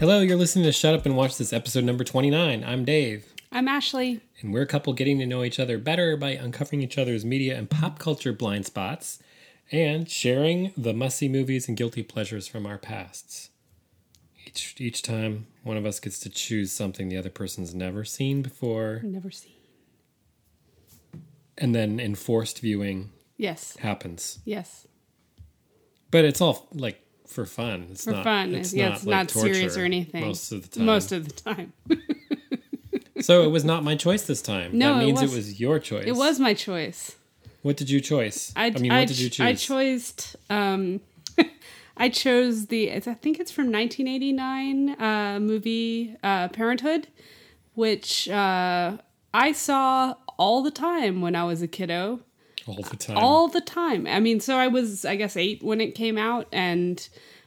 Hello, you're listening to Shut Up and Watch This, episode number 29. I'm Dave, I'm Ashley. and we're a couple getting to know each other better by uncovering each other's media and pop culture blind spots and sharing the must see movies and guilty pleasures from our pasts. Each, each time, one of us gets to choose something the other person's never seen before, Never seen. and then enforced viewing Yes. happens. Yes. But it's all like for fun. It's For not, fun. It's yeah, not, it's like, not serious or anything. Most of the time. Most of the time. so it was not my choice this time. No, that it means it was- was, your choice. It was my choice. What did you choice? I, mean, I, what did you choose? I chose. Um, I chose the. It's, I think it's from 1989 uh, movie uh, Parenthood, which uh, I saw all the time when I was a kiddo. All the time. all the time. I mean, so I was, I guess, eight when it came out, and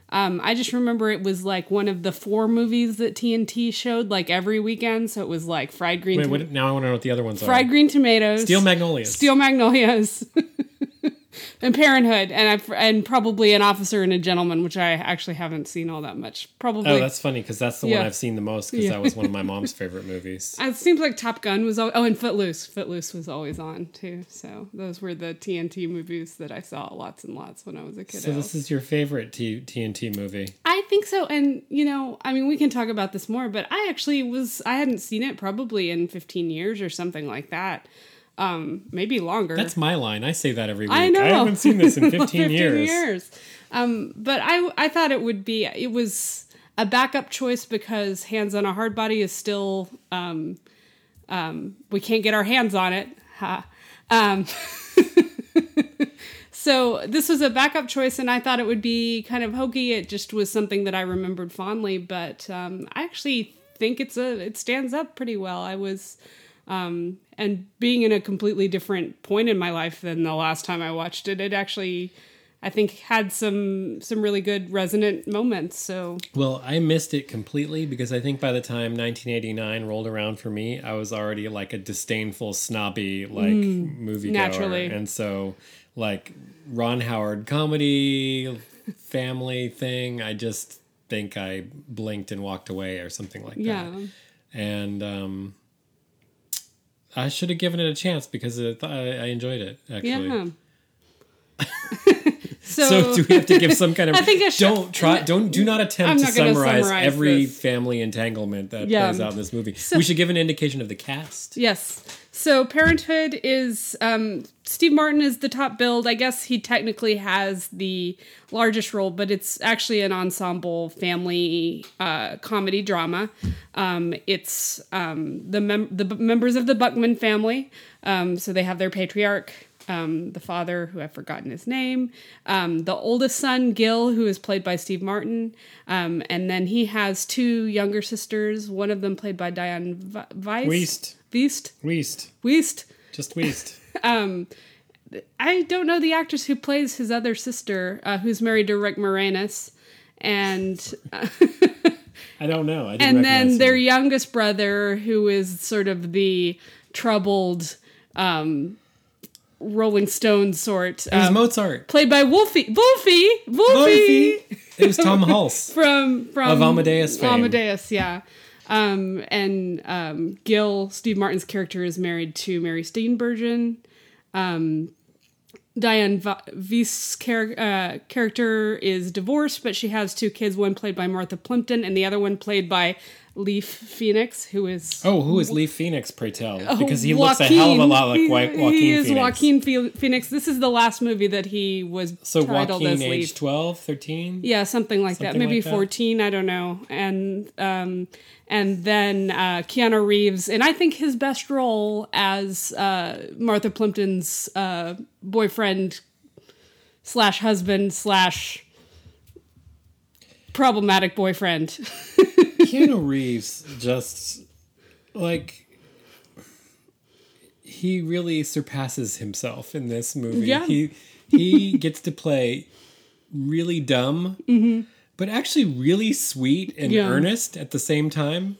um, I just remember it was like one of the four movies that TNT showed like every weekend. So it was like fried green, Wait, tom- what, now I want to know what the other ones fried are. Fried Green tomatoes, Steel Magnolias. steel magnolias. And Parenthood, and I and probably an officer and a gentleman, which I actually haven't seen all that much. Probably, Oh, that's funny because that's the Yeah. one I've seen the most because Yeah. that was one of my mom's favorite movies. it seems like Top Gun was. al- Oh, and Footloose. Footloose was always on too. So those were the TNT movies that I saw lots and lots when I was a kid. So this is your favorite T- TNT movie? I think so. And, you know, I mean, we can talk about this more, but I actually was, I hadn't seen it probably in 15 years or something like that. Um, maybe longer. That's my line. I say that every week. I know. I haven't seen this in 15, 15 years. years. Um, but I, I thought it would be, it was a backup choice because Hands on a Hard Body is still, um, um, we can't get our hands on it. Ha. Um, so this was a backup choice, and I thought it would be kind of hokey. It just was something that I remembered fondly, but um, I actually think it's a it stands up pretty well. I was, um, and being in a completely different point in my life than the last time I watched it, it actually. I think had some some really good resonant moments. So Well, I missed it completely because I think by the time 1989 rolled around for me, I was already like a disdainful, snobby like movie Mm, naturally. and so like Ron Howard comedy family thing. I just think I blinked and walked away or something like yeah, that. And um, I should have given it a chance because it, I, I enjoyed it actually. yeah. So, do we have to give some kind of? I think I should- don't try. Don't do not attempt to not summarize, summarize every this. family entanglement that Yeah. plays out in this movie. we should give an indication of the cast. Yes. So Parenthood is um, Steve Martin is the top build. I guess he technically has the largest role, but it's actually an ensemble family uh, comedy drama. Um, it's um, the mem- the b- members of the Buckman family. Um, so they have their patriarch. Um, the father, who I've forgotten his name, um, the oldest son, Gil, who is played by Steve Martin, um, and then he has two younger sisters. One of them played by Diane Weiss. Weast, Beast. Weast, Weast. just Weast. Um, I don't know the actress who plays his other sister, uh, who's married to Rick Moranis, and uh, I don't know. I didn't and then recognize their him. youngest brother, who is sort of the troubled um, Rolling Stone sort, It was um, Mozart. played by Wolfie. Wolfie. Wolfie. Wolfie. It was Tom Hulce. from from Of Amadeus fame. Amadeus, yeah. Um, and um, Gil, Steve Martin's character, is married to Mary Steenburgen. Um, Diane Weiss' char- uh, character is divorced, but she has two kids. One played by Martha Plimpton, and the other one played by Leaf Phoenix, who is Oh, who is Lee Phoenix? Pray tell, because he looks a hell of a lot like He- Wa- Joaquin He is Phoenix. Joaquin Phoenix. This is the last movie that he was So titled Joaquin, as age Leaf. 12, 13? Yeah, something like that. Maybe like that. 14, I don't know. And um and then uh Keanu Reeves and I think his best role as uh Martha Plimpton's uh boyfriend slash husband slash problematic boyfriend. Keanu Reeves just like he really surpasses himself in this movie. Yeah. He he gets to play really dumb, but actually really sweet and. Yeah. earnest at the same time.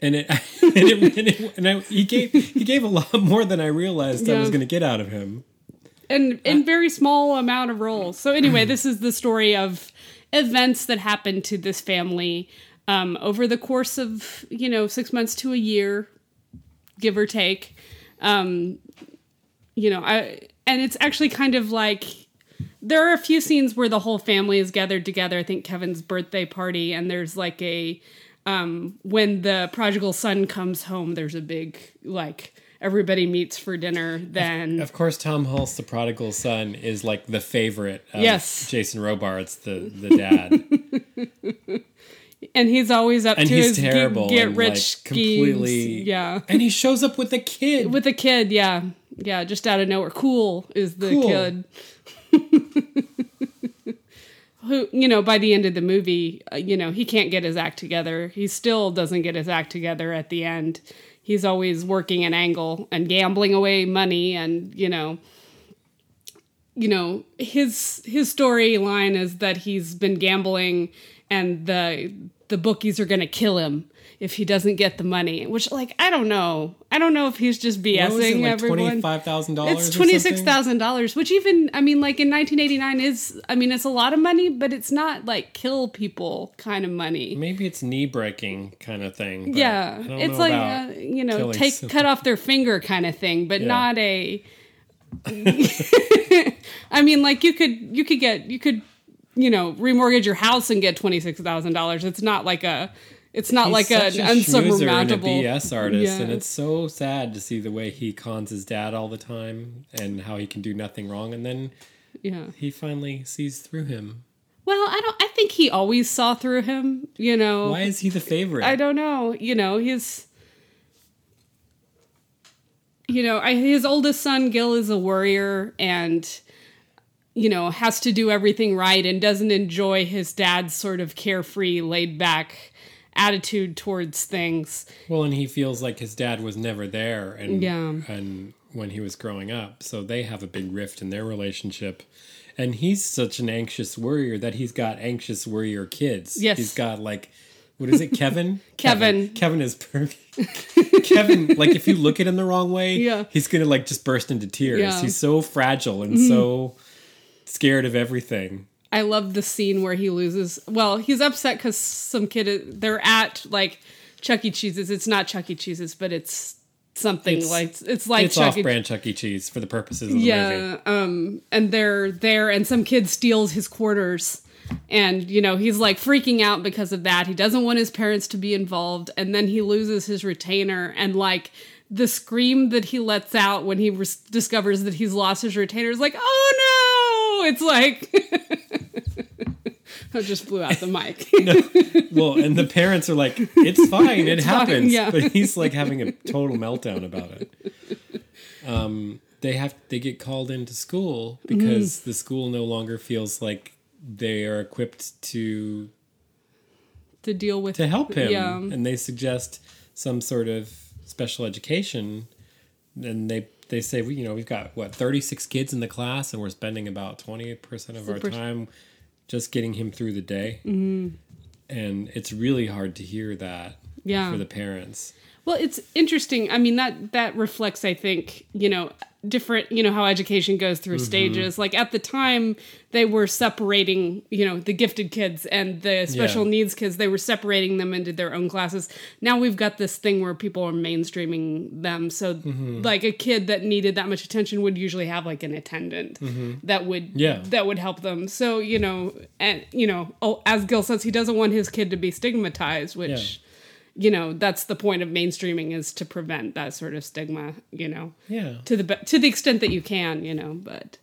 And it and, it, and, it, and I, he gave he gave a lot more than I realized I was going to get out of him. and in very small amount of roles. So anyway, this is the story of events that happened to this family um, over the course of you know six months to a year, give or take. Um, you know, I and it's actually kind of like there are a few scenes where the whole family is gathered together. I think Kevin's birthday party, and there's like a um, when the prodigal son comes home. There's a big like everybody meets for dinner. Then Of course, Tom Hulce, the prodigal son, is like the favorite. Of Yes. Jason Robards, the the dad, and he's always up and to he's his get- terrible, get, and, rich like, completely. Yeah, and he shows up with a kid. with a kid. Yeah, yeah, just out of nowhere. Cool is the Cool. kid. Who you know by the end of the movie, uh, you know he can't get his act together. He still doesn't get his act together at the end. He's always working an angle and gambling away money, and you know, you know his his storyline is that he's been gambling, and the the bookies are going to kill him if he doesn't get the money. Which, like, I don't know. I don't know if he's just BSing what it, like everyone. twenty five thousand dollars? It's twenty six thousand dollars, which even I mean, like in nineteen eighty nine is I mean, it's a lot of money, but it's not like kill people kind of money. Maybe it's knee breaking kind of thing. yeah, it's like uh, you know, take cut off their finger kind of thing, but Yeah. not a. I mean, like you could you could get you could you know remortgage your house and get twenty six thousand dollars. It's not like a. It's not He's like an such a schmoozer unsurmountable and a BS artist, Yeah. and it's so sad to see the way he cons his dad all the time and how he can do nothing wrong, and then yeah. he finally sees through him. Well, I don't. I think he always saw through him. You know, Why is he the favorite? I don't know. You know, he's. You know, I, his oldest son Gil is a warrior, and, you know, has to do everything right and doesn't enjoy his dad's sort of carefree, laid back attitude towards things. Well, and he feels like his dad was never there, and Yeah. and when he was growing up, so they have a big rift in their relationship. And he's such an anxious worrier that he's got anxious worrier kids. Yes. he's got like, what is it, Kevin? Kevin. Kevin is perfect. Kevin, like if you look at him the wrong way, Yeah. he's gonna like just burst into tears. Yeah. Mm-hmm. He's so fragile and so scared of everything. I love the scene where he loses. Well, he's upset because some kid they're at like Chuck E. Cheese's. It's not Chuck E. Cheese's, but it's something It's- like it's like it's Chuck E. off-brand Chuck E. Cheese for the purposes of the movie. Yeah, um, and they're there, and some kid steals his quarters, and you know he's like freaking out because of that. He doesn't want his parents to be involved, and then he loses his retainer, and like the scream that he lets out when he res- discovers that he's lost his retainer is like, oh no! It's like. I just blew out the mic. Well, and the parents are like, "It's fine, it fine, happens," yeah. but he's like having a total meltdown about it. Um, they have they get called into school because Mm-hmm. the school no longer feels like they are equipped to to deal with to help him, Yeah. and they suggest some sort of special education. And they they say, you know, we've got what thirty six kids in the class, and we're spending about twenty percent of our time just getting him through the day. Mm-hmm. And it's really hard to hear that Yeah. for the parents. Well, it's interesting. I mean that that reflects, I think, you know, different, you know, how education goes through mm-hmm. stages. Like at the time, they were separating, you know, the gifted kids and the special Yeah. needs kids. They were separating them into their own classes. Now we've got this thing where people are mainstreaming them. So, mm-hmm. like a kid that needed that much attention would usually have like an attendant mm-hmm. that would Yeah. that would help them. So, you know, and you know, oh, as Gil says, he doesn't want his kid to be stigmatized, which Yeah. You know that's the point of mainstreaming is to prevent that sort of stigma you know Yeah. to the to the extent that you can you know but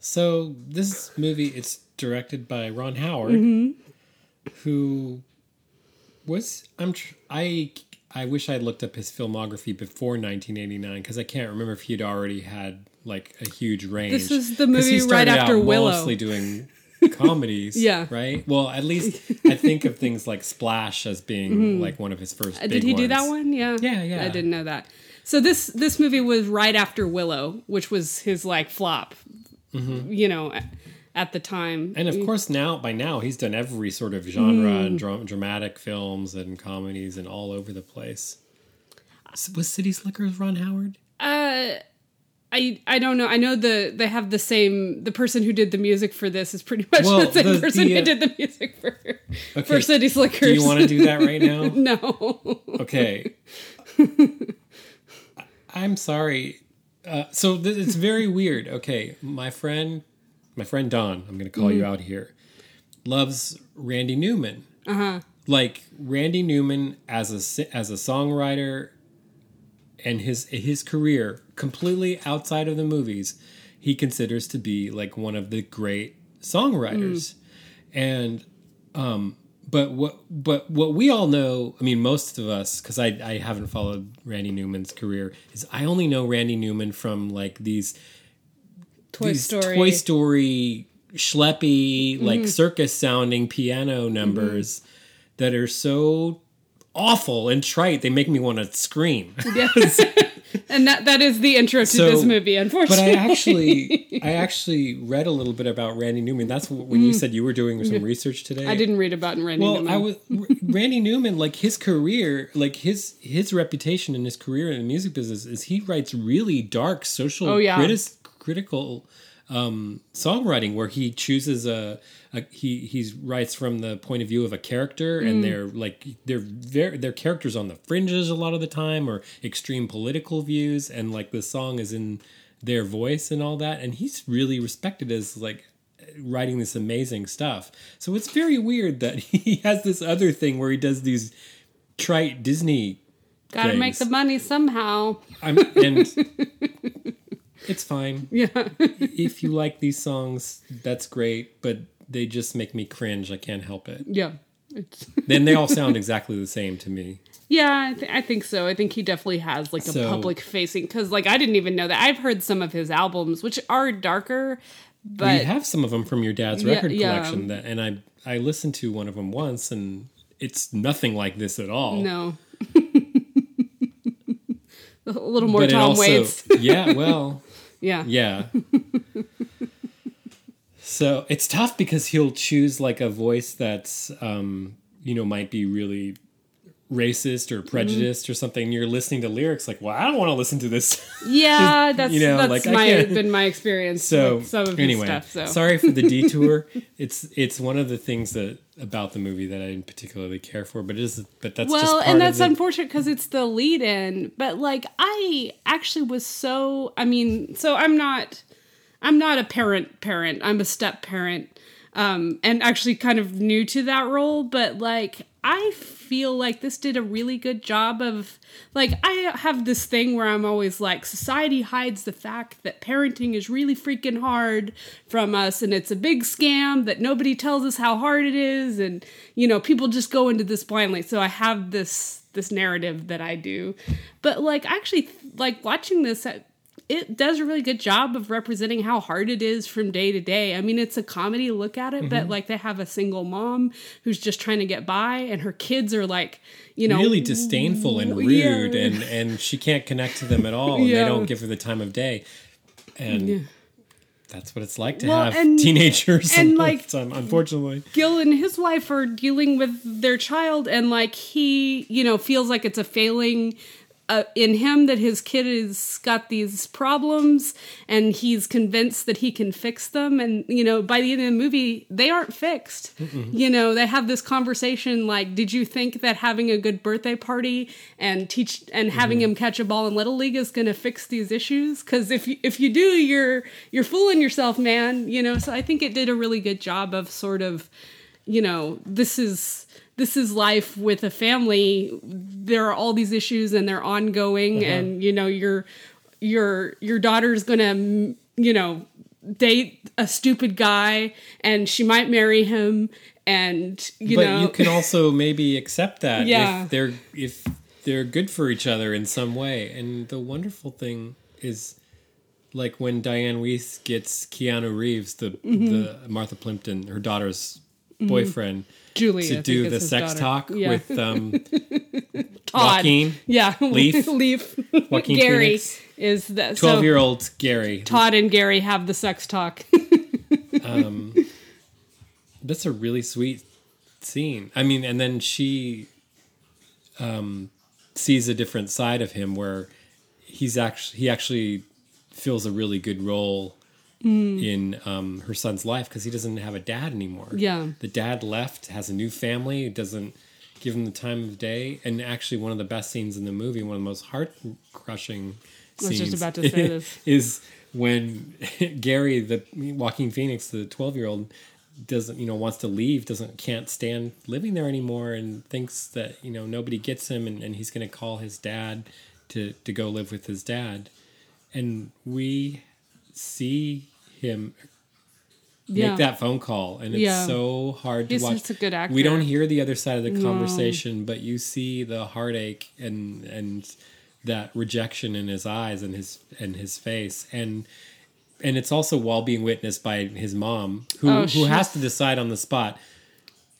So this movie it's directed by Ron Howard, Mm-hmm. who was I'm tr- I I wish I looked up his filmography before 1989 because I can't remember if he'd already had like a huge range. This is the movie right after Willow. Mostly doing comedies, Yeah. right. Well, at least I think of things like Splash as being like one of his first. Uh, did he do that one yeah Yeah, yeah. i didn't know that so this this movie was right after willow which was his like flop you know at, the time Mm-hmm. And of course, now by now he's done every sort of genre Mm. and dra- dramatic films and comedies and all over the place. Was City Slickers Ron Howard? uh I I don't know. I know the they have the same. The person who did the music for this is pretty much Well, the same the- person the, uh, who did the music for Okay, for City Slickers. Do you want to do that right now? no. Okay. I'm sorry. Uh, so th- it's very weird. Okay, my friend, my friend Don, I'm going to call you out here, loves Randy Newman. Uh huh. Like Randy Newman as a as a songwriter, and his his career completely outside of the movies, he considers to be like one of the great songwriters, and um, but what but what we all know, I mean, most of us, because I I haven't followed Randy Newman's career, is I only know Randy Newman from like these Toy these Story. Toy Story schleppy, like circus sounding piano numbers that are so awful and trite. They make me want to scream. Yes. and that that is the intro to So- this movie, unfortunately. But. I actually, I actually read a little bit about Randy Newman. That's wh- when you said you were doing some research today. Mm. I didn't read about Randy Well, Newman. I was Randy Newman. Like his career, like his his reputation in his career in the music business is he writes really dark social Oh, yeah. critical um, songwriting where he chooses a, a he he writes from the point of view of a character Mm. and they're like they're very they're characters on the fringes a lot of the time or extreme political views and like the song is in their voice and all that and he's really respected as like writing this amazing stuff so it's very weird that he has this other thing where he does these trite disney Gotta make the money somehow. I'm, and it's fine Yeah. if you like these songs, that's great, but they just make me cringe. I can't help it. Yeah. It's, Then they all sound exactly the same to me. yeah, I, th- I think so. I think he definitely has like a So- public facing because, like, I didn't even know that. I've heard some of his albums, which are darker, we but have some of them from your dad's Yeah, record yeah. collection, that, and I I listened to one of them once, and it's nothing like this at all. no. a little more but Tom also, Waits. yeah, well, Yeah. yeah. So it's tough because he'll choose like a voice that's um, you know might be really racist or prejudiced or something. You're listening to lyrics like, well, I don't want to listen to this. Yeah, that's You know, that's like, I my been my experience so with some of anyway, stuff. So sorry for the detour. it's it's one of the things that about the movie that I didn't particularly care for, but it is but that's just well, and that's the, unfortunate because it's the lead in. But like, I actually was so. I mean, so I'm not. I'm not a parent. Parent. I'm a step parent. Um, and actually kind of new to that role, but like I feel like this did a really good job of like I have this thing where I'm always like society hides the fact that parenting is really freaking hard from us and it's a big scam that nobody tells us how hard it is and you know people just go into this blindly. So I have this this narrative that I do. But like actually like watching this it does a really good job of representing how hard it is from day to day. I mean, it's a comedy look at it, Mm-hmm. but like they have a single mom who's just trying to get by, and her kids are like, you know, really disdainful and rude Yeah. and and she can't connect to them at all and Yeah. they don't give her the time of day and that's what it's like to Well, have and- teenagers and, like- some- unfortunately Gil and his wife are dealing with their child, and like he, you know, feels like it's a failing uh, in him that his kid has got these problems, and he's convinced that he can fix them. And you know, by the end of the movie, they aren't fixed. You know, they have this conversation like, "Did you think that having a good birthday party and teach and having him catch a ball in little league is going to fix these issues? Because if you, if you do, you're you're fooling yourself, man. You know." So I think it did a really good job of sort of you know this is this is life with a family there are all these issues and they're ongoing and you know your your your daughter's gonna you know date a stupid guy and she might marry him and you but know you can also maybe accept that Yeah. if they're if they're good for each other in some way and the wonderful thing is like when Diane Weiss gets Keanu Reeves the Mm-hmm. the Martha Plimpton her daughter's boyfriend Julie, to think do the sex daughter. talk Yeah. with um Todd. Joaquin yeah Leaf. leaf Joaquin gary Phoenix. is that 12 so year old Gary todd and gary have the sex talk um, that's a really sweet scene. I mean, and then she um, sees a different side of him where he's actually he actually fills a really good role in um, her son's life because he doesn't have a dad anymore. Yeah. the dad left, has a new family, doesn't give him the time of day, and actually one of the best scenes in the movie, one of the most heart crushing I was scenes, just about to say this. is when Gary, the Joaquin Phoenix, the twelve year old, doesn't you know wants to leave, doesn't can't stand living there anymore, and thinks that you know nobody gets him, and, and he's going to call his dad to to go live with his dad, and we see him Yeah. make that phone call. And it's Yeah. so hard to He's watch. such a good actor. we don't hear the other side of the conversation but you see the heartache and and that rejection in his eyes and his and his face. And and it's also while being witnessed by his mom who Oh, who has to decide on the spot.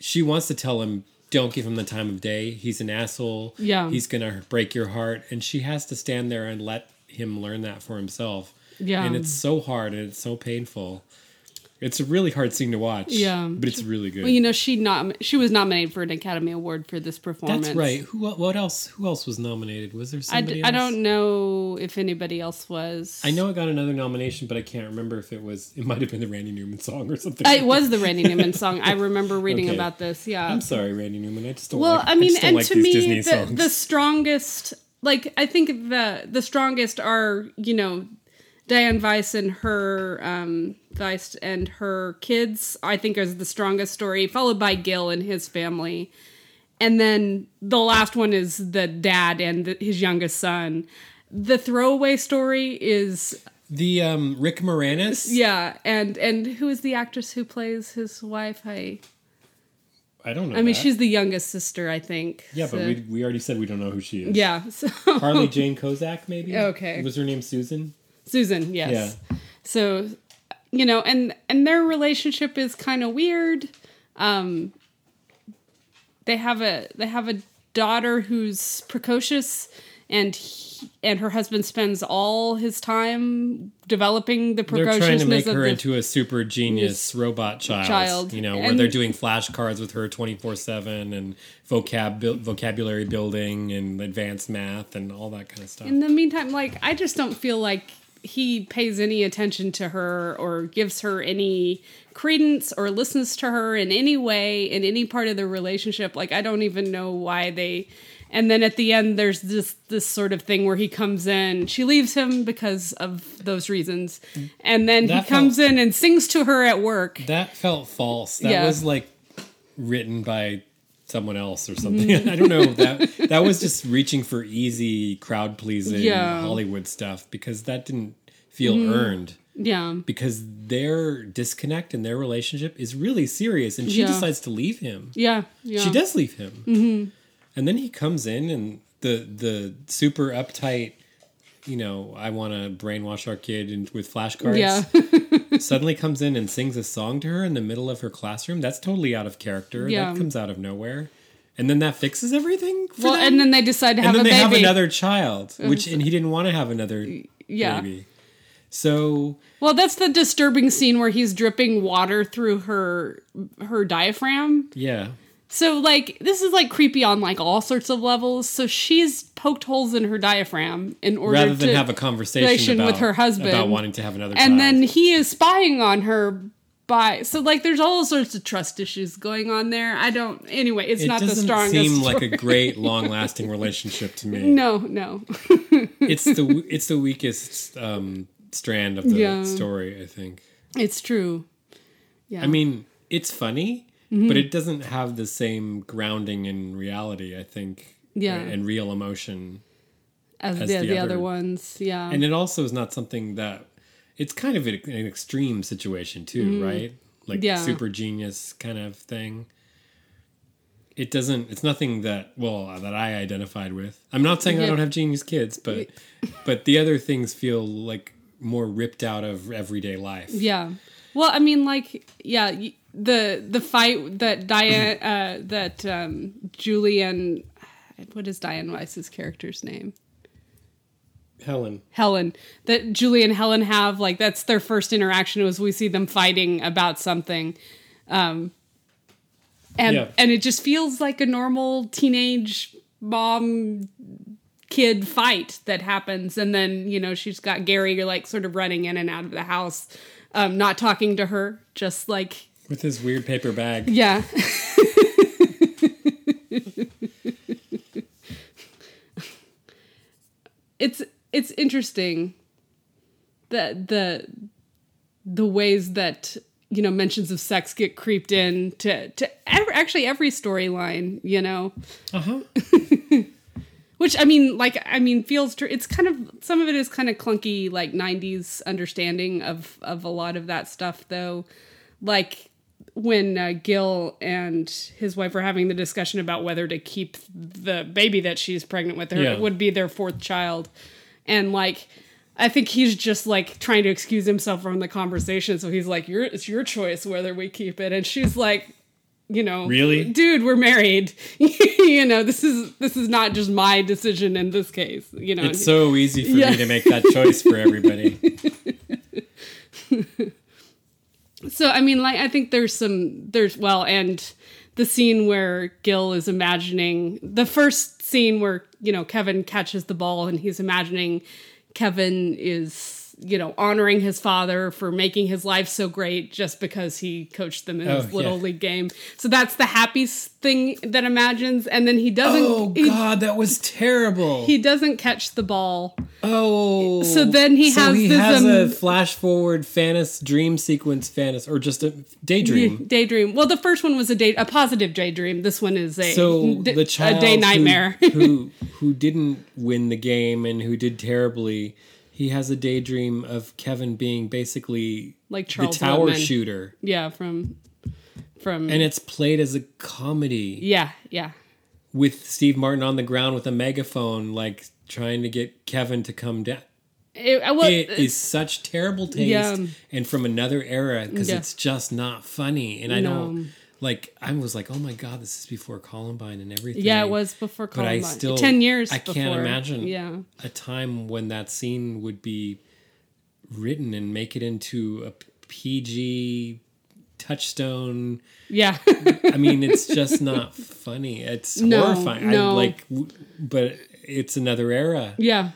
She wants to tell him don't give him the time of day. He's an asshole. Yeah. he's gonna break your heart. And she has to stand there and let him learn that for himself Yeah. and it's so hard and it's so painful it's a really hard scene to watch Yeah. but it's really good Well, you know, she not she was nominated for an Academy Award for this performance. that's right who what else who else was nominated was there somebody d- I else? I don't know if anybody else was. I know it got another nomination, but I can't remember if it was. It might have been the Randy Newman song or something. It was the Randy Newman song. I remember reading Okay. about this. Yeah. I'm sorry, Randy Newman. I just don't. Well, like, I mean, don't and like to me, the, the strongest, like I think the the strongest are you know Diane Weiss and her um, Weiss and her kids. I think is the strongest story, followed by Gil and his family, and then the last one is the dad and the, his youngest son. The throwaway story is the um, Rick Moranis. yeah, and and who is the actress who plays his wife? I I don't know. I mean, that. she's the youngest sister, I think. yeah, but we we already said we don't know who she is. yeah. So Harley Jane Kozak, maybe. Okay. Was her name Susan? Susan, yes. So, you know, and and their relationship is kind of weird. Um they have a they have a daughter who's precocious and he, and her husband spends all his time developing the precociousness. They're trying to make her into a super genius robot child. child. You know, where they're doing flashcards with her twenty four seven and vocab bu- vocabulary building and advanced math and all that kind of stuff. in the meantime like i just don't feel like he pays any attention to her or gives her any credence or listens to her in any way in any part of the relationship like i don't even know why they and then at the end there's this this sort of thing where he comes in she leaves him because of those reasons and then That he comes felt- in and sings to her at work That felt false. That Yeah. was like written by someone else or something. I don't know. That that was just reaching for easy crowd pleasing Yeah. Hollywood stuff because that didn't feel Mm-hmm. earned. yeah Because their disconnect and their relationship is really serious, and she Yeah. decides to leave him. yeah yeah She does leave him, mm-hmm. and then he comes in, and the the super uptight, you know, I want to brainwash our kid and with flashcards yeah suddenly comes in and sings a song to her in the middle of her classroom. That's totally out of character. Yeah. That comes out of nowhere. And then that fixes everything for well them? and then they decide to have and then a they baby have another child, which and he didn't want to have another yeah baby. So Well, that's the disturbing scene where he's dripping water through her her diaphragm. yeah. So like this is like creepy on like all sorts of levels. So she's poked holes in her diaphragm in order Rather than to have a conversation about, with her husband. about wanting to have another and child. then he is spying on her by so like there's all sorts of trust issues going on there. I don't anyway, it's it not the doesn't strongest. seem like a great long lasting relationship to me. No, no. It's the it's the weakest um, strand of the Yeah. story, I think. It's true. Yeah. I mean, it's funny, Mm-hmm. but it doesn't have the same grounding in reality, I think. Yeah. And real emotion. as, as the, the the, other other- ones. Yeah. And it also is not something that it's kind of an extreme situation too, right? Like Mm-hmm. Yeah. super genius kind of thing. It doesn't it's nothing that well that I identified with. I'm not saying I don't have genius kids, but but the other things feel like more ripped out of everyday life. Yeah. Well, I mean, like, yeah, the the fight that Diane, uh, that um, Julian, what is Diane Weiss's character's name? Helen. Helen. That Julie and Helen have, like, that's their first interaction. Was we see them fighting about something, um, and Yeah. and it just feels like a normal teenage mom kid fight that happens and then you know she's got gary like sort of running in and out of the house um not talking to her just like With his weird paper bag. yeah it's it's interesting that the the ways that you know mentions of sex get creeped in to to ev- actually every storyline you know Uh huh. which i mean like i mean feels tr- it's kind of some of it is kind of clunky like 90s understanding of of a lot of that stuff though like when uh, gil and his wife are having the discussion about whether to keep the baby that she's pregnant with her Yeah. would be their fourth child and like I think he's just like trying to excuse himself from the conversation. So he's like, "Your it's your choice whether we keep it." And she's like, "You know, Really? dude, we're married. you know, this is this is not just my decision in this case. You know, It's so easy for Yeah. me to make that choice for everybody. So I mean, like I think there's some there's well, and the scene where Gil is imagining the first scene where you know Kevin catches the ball and he's imagining Kevin is you know honoring his father for making his life so great just because he coached them in Oh, his little yeah. league game. So that's the happy thing that imagines, and then he doesn't. Oh he, God, that was terrible. he doesn't catch the ball. oh, So then he so has he this, has um, a flash forward fantasy dream sequence fantasy or just a daydream. Daydream. Well, the first one was a day, a positive daydream. This one is a So d- the child a day who- nightmare. who who didn't win the game and who did terribly, he has a daydream of Kevin being basically Like the tower Whitman. shooter, yeah, from from and it's played as a comedy yeah, yeah, with Steve Martin on the ground with a megaphone, like trying to get Kevin to come down. It, uh, well, It is uh, such terrible taste Yeah. and from another era because Yeah. it's just not funny. And I No. don't like. I was like, oh my god, this is before Columbine and everything. yeah, it was before But I Columbine. still ten years. I can't imagine Yeah, a time when that scene would be written and make it into a PG touchstone. yeah, I mean, it's just not funny. It's No, horrifying. I like, w- but it's another era. yeah,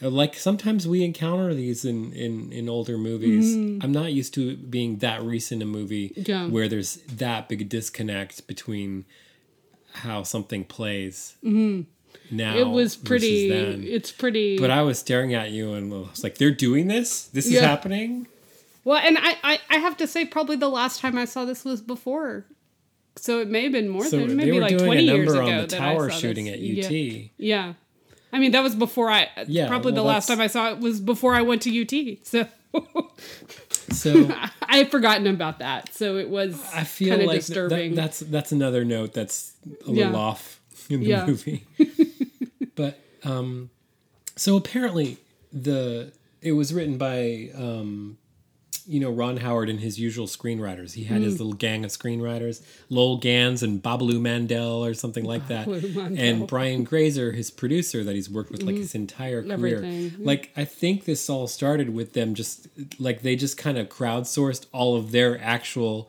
Like sometimes we encounter these in in in older movies. I'm not used to it being that recent a movie Mm-hmm. Yeah. where there's that big disconnect between how something plays. Now Mm-hmm. it was pretty. then. It's pretty. But I was staring at you and I was like, "They're doing this. This is happening." well, and I, I I have to say, probably the last time I saw this was before. So it may have been more So than they maybe were like doing twenty a years number ago on the that I tower shooting this. at Yeah. Yeah. I mean, that was before I. Yeah, probably the last time I saw it was before I went to UT. So So I had forgotten about that. So it was I feel kind of like disturbing. That, that's that's another note that's a Yeah. little off in the Yeah. movie. but um, so apparently the it was written by um, you know Ron Howard and his usual screenwriters. He had Mm. his little gang of screenwriters, Lowell Ganz and Babaloo Mandel or something like that, and Brian Grazer, his producer that he's worked with like his entire career. Everything. Like I think this all started with them just like they just kind of crowdsourced all of their actual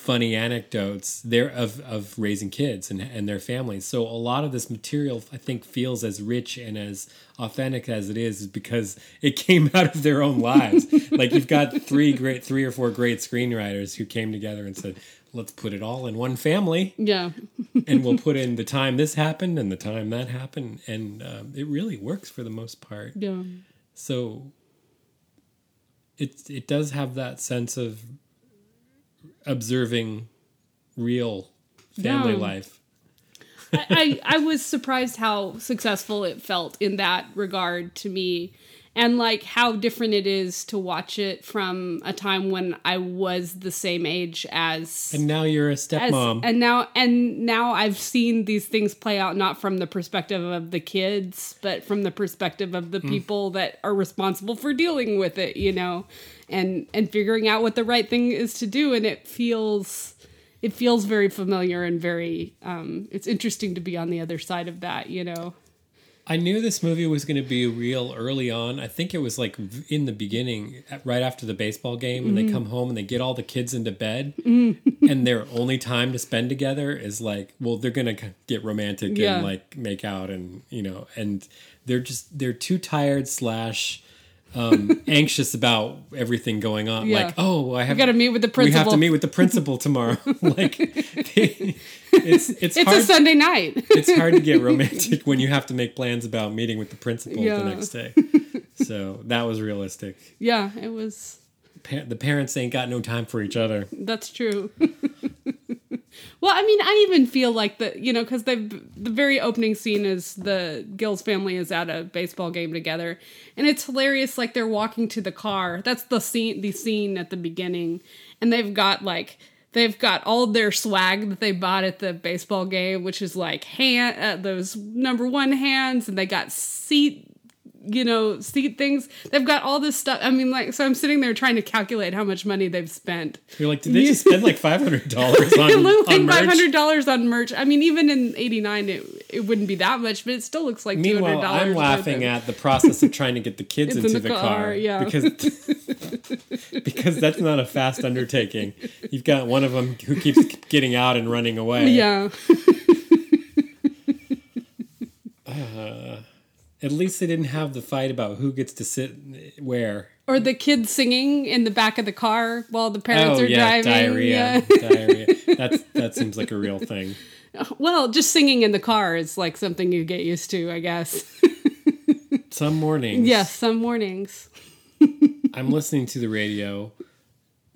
funny anecdotes there of of raising kids and and their families. So a lot of this material I think feels as rich and as authentic as it is because it came out of their own lives. like you've got three great three or four great screenwriters who came together and said, "Let's put it all in one family yeah. and we'll put in the time this happened and the time that happened and um, it really works for the most part." Yeah. So it it does have that sense of observing real family Yeah. life. I, I, I was surprised how successful it felt in that regard to me. And like how different it is to watch it from a time when I was the same age as And now you're a as, stepmom. and now and now I've seen these things play out not from the perspective of the kids, but from the perspective of the Mm. people that are responsible for dealing with it, you know, and and figuring out what the right thing is to do. And it feels it feels very familiar and very um, it's interesting to be on the other side of that, you know. I knew this movie was going to be real early on. I think it was like in the beginning, right after the baseball game, when they mm-hmm. come home and they get all the kids into bed, and and their only time to spend together is like, well, they're gonna get romantic Yeah. and like make out, and you know, and they're just they're too tired slash um, anxious about everything going on. Yeah. Like, oh, I have got to meet with the principal. we have to meet with the principal tomorrow. like, it's it's, it's hard. a Sunday night. it's hard to get romantic when you have to make plans about meeting with the principal Yeah. the next day. So that was realistic. yeah, it was. Pa- the parents ain't got no time for each other. That's true. Well, I mean, I even feel like the you know because they the very opening scene is the Gills family is at a baseball game together, and it's hilarious. Like they're walking to the car. That's the scene. The scene at the beginning, and they've got like they've got all their swag that they bought at the baseball game, which is like hand uh, those number one hands, and they got seat you know, seat things. They've got all this stuff. I mean, like, so I'm sitting there trying to calculate how much money they've spent. You're like, did they just spend like five hundred dollars on, It looked on like five merch? hundred dollars on merch. I mean, even in because it, it wouldn't be that much, but it still looks like two hundred Meanwhile, dollars. I'm laughing at the process of trying to get the kids into in the the, car, car, yeah. because because that's not a fast undertaking. You've got one of them who keeps getting out and running away. Yeah, At least they didn't have the fight about who gets to sit where. or the kids singing in the back of the car while the parents oh are yeah, driving. diarrhea, Yeah. diarrhea. That's that seems like a real thing. Well, just singing in the car is like something you get used to, I guess. Some mornings, yes, some mornings. I'm listening to the radio.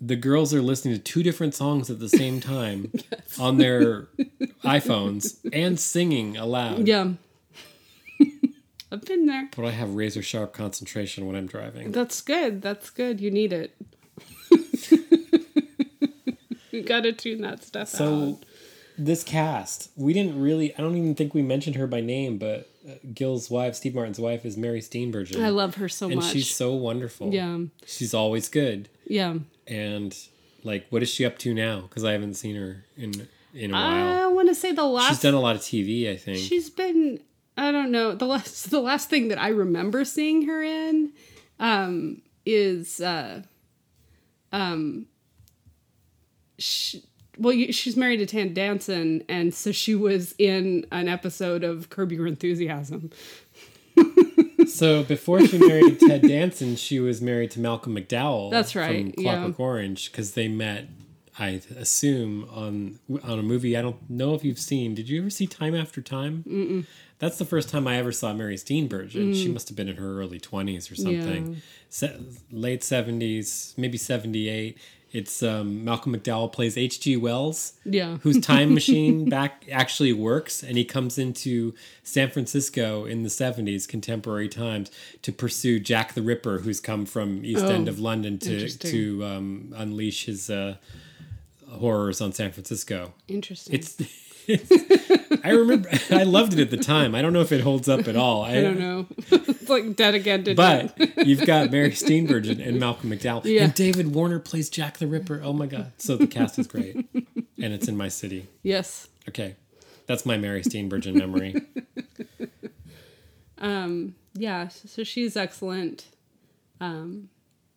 The girls are listening to two different songs at the same time on their iPhones and singing aloud. Yeah. I've been there. But I have razor sharp concentration when I'm driving. That's good. That's good. You need it. you gotta tune that stuff out. So, out. this cast, we didn't really, I don't even think we mentioned her by name, but uh, Gil's wife, Steve Martin's wife, is Mary Steenburgen. I love her so and much. And she's so wonderful. yeah. She's always good. Yeah. And, like, what is she up to now? Because I haven't seen her in in a while. I want to say the last She's done a lot of TV, I think. she's been I don't know the last the last thing that I remember seeing her in um is uh um she, well you, she's married to Ted Danson and so she was in an episode of Curb Your Enthusiasm. So before she married Ted Danson, she was married to Malcolm McDowell. That's right, From Clockwork Orange, because they met, I assume, on on a movie. I don't know if you've seen. Did you ever see Time After Time? Mm-mm. That's the first time I ever saw Mary Steenburgen. She must have been in her early twenties or something, Yeah. Se- late seventies, maybe seventy eight. It's um, Malcolm McDowell plays H.G. Wells Yeah. whose time machine back actually works and he comes into San Francisco in the 70s contemporary times to pursue Jack the Ripper who's come from East Oh, End of London to to um, unleash his uh, horrors on San Francisco Interesting. it's, it's I remember I loved it at the time I don't know if it holds up at all I don't know. it's like dead again did but you've got Mary Steenburgen and Malcolm McDowell. Yeah. And David Warner plays Jack the Ripper. Oh my God. So the cast is great. and it's in my city. Yes. Okay. That's my Mary Steenburgen memory. Um yeah, so, so she's excellent.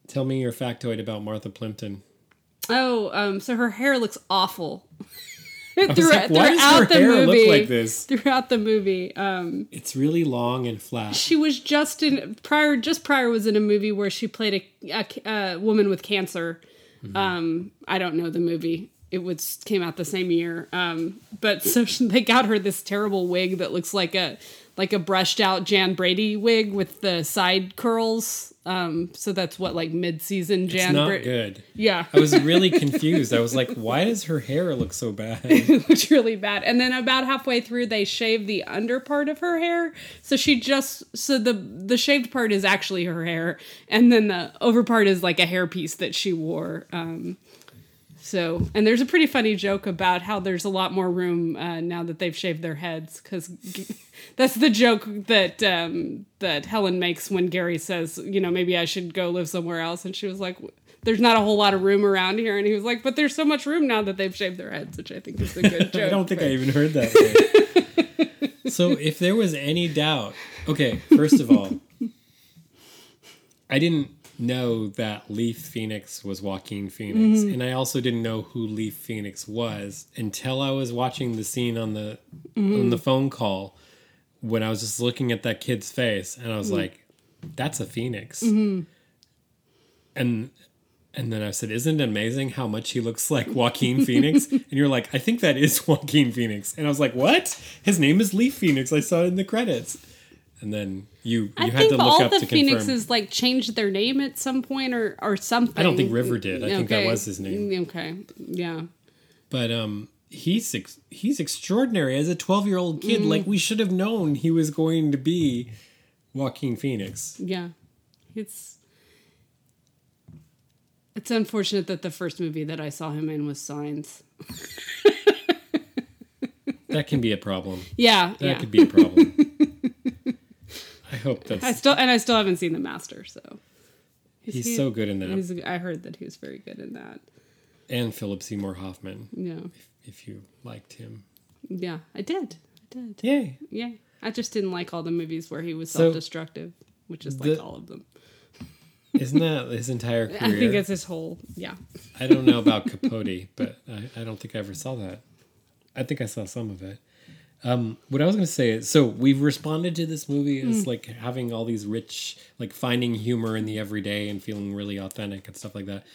Tell me your factoid about Martha Plimpton. Oh, um, so her hair looks awful. Like, her hair look like this? Throughout the movie, um, It's really long and flat. she was just in prior. Just prior was in a movie where she played a, a, a woman with cancer. Mm-hmm. Um, I don't know the movie. It was came out the same year. Um, but so she, they got her this terrible wig that looks like a like a brushed out Jan Brady wig with the side curls. Um, so that's what like mid season It's Jan. not Bra- good. Yeah. I was really confused. I was like, why does her hair look so bad? it looks really bad. And then about halfway through, they shave the under part of her hair. So she just so the the shaved part is actually her hair, and then the over part is like a hairpiece that she wore. Um, so and there's a pretty funny joke about how there's a lot more room uh, now that they've shaved their heads because. That's the joke that um, that Helen makes when Gary says, you know, maybe I should go live somewhere else, and she was like, "There's not a whole lot of room around here," and he was like, "But there's so much room now that they've shaved their heads," which I think is a good joke. I don't think but- I even heard that. so if there was any doubt, okay, first of all, I didn't know that Leaf Phoenix was Joaquin Phoenix, Mm-hmm. and I also didn't know who Leaf Phoenix was until I was watching the scene on the Mm-hmm. on the phone call when I was just looking at that kid's face, and I was Mm-hmm. like, "That's a phoenix." And and then I said, "Isn't it amazing how much he looks like Joaquin Phoenix?" And you're like, "I think that is Joaquin Phoenix." And I was like, "What? His name is Leaf Phoenix. I saw it in the credits." And then you you I had to look all up the to confirm. Phoenixes like changed their name at some point or or something. I don't think River did. I think that was his name. Okay, yeah. But um, he's ex- he's extraordinary as a 12 year old kid. Mm-hmm. Like we should have known he was going to be Joaquin Phoenix. Yeah. It's it's unfortunate that the first movie that I saw him in was Signs. That can be a problem. Yeah, That yeah. could be a problem. I hope that's I still and I still haven't seen The Master, so he's he- so good in that. I heard that he was very good in that. And Philip Seymour Hoffman, Yeah, if you liked him. yeah, I did, I did. Yay! Yeah, I just didn't like all the movies where he was So, self-destructive, which is like all of them. Isn't that his entire career? I think it's his whole yeah. I don't know about Capote, but I, I don't think I ever saw that. I think I saw some of it. Um, what I was going to say is, so we've responded to this movie as like having all these rich, like finding humor in the everyday and feeling really authentic and stuff like that.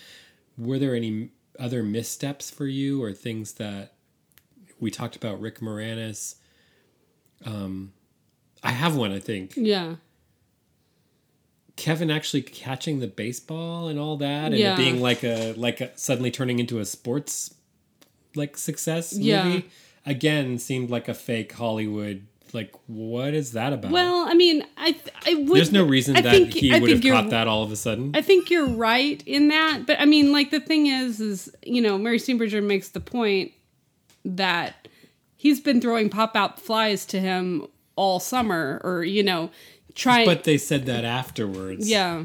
Were there any other missteps for you or things that we talked about? Rick Moranis. Um, I have one. I think Yeah. Kevin actually catching the baseball and all that, and Yeah. it being like a like a, suddenly turning into a sports like success movie. Yeah. Again seemed like a fake Hollywood. Like, what is that about? Well, I mean, I I would. there's no reason I that think- he I would have caught that all of a sudden. I think you're right in that, but I mean, like the thing is, is you know, Mary Steenburgen makes the point that he's been throwing pop out flies to him all summer, or you know, trying. but they said that afterwards. yeah,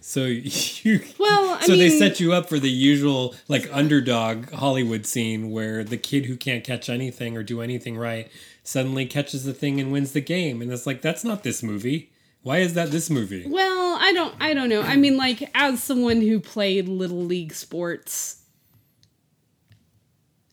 So you. Well, I so they set you up for the usual like underdog Hollywood scene where the kid who can't catch anything or do anything right suddenly catches the thing and wins the game, and it's like that's not this movie. Why is that this movie? Well, I don't I don't know. I mean like as someone who played little league sports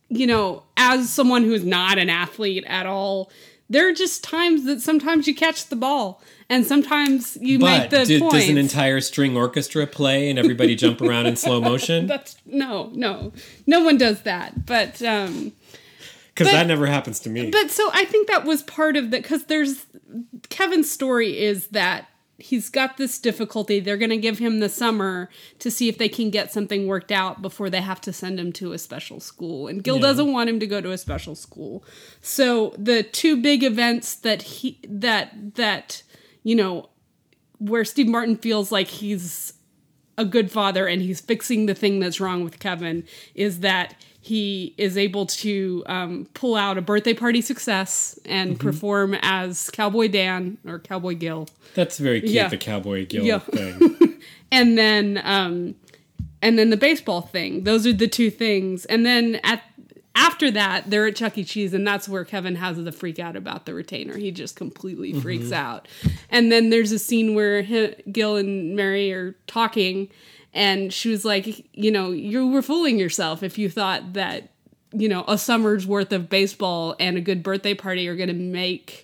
you know, as someone who's not an athlete at all, there are just times that sometimes you catch the ball and sometimes you make But the did, points. does an entire string orchestra play and everybody jump around in slow motion? That's no, no. No one does that. But um Because that never happens to me. But so I think that was part of the because there's Kevin's story is that he's got this difficulty. They're going to give him the summer to see if they can get something worked out before they have to send him to a special school. And Gil Yeah. doesn't want him to go to a special school. So the two big events that he that that you know where Steve Martin feels like he's a good father and he's fixing the thing that's wrong with Kevin is that he is able to um, pull out a birthday party success and perform as Cowboy Dan or Cowboy Gil. That's very cute, Yeah. the Cowboy Guild Yeah. thing. And then um, and then the baseball thing. Those are the two things. And then at after that, they're at Chuck E. Cheese, and that's where Kevin has the freak out about the retainer. He just completely freaks out. And then there's a scene where he, Gil and Mary are talking, and she was like, You know, you were fooling yourself if you thought that, you know, a summer's worth of baseball and a good birthday party are going to make.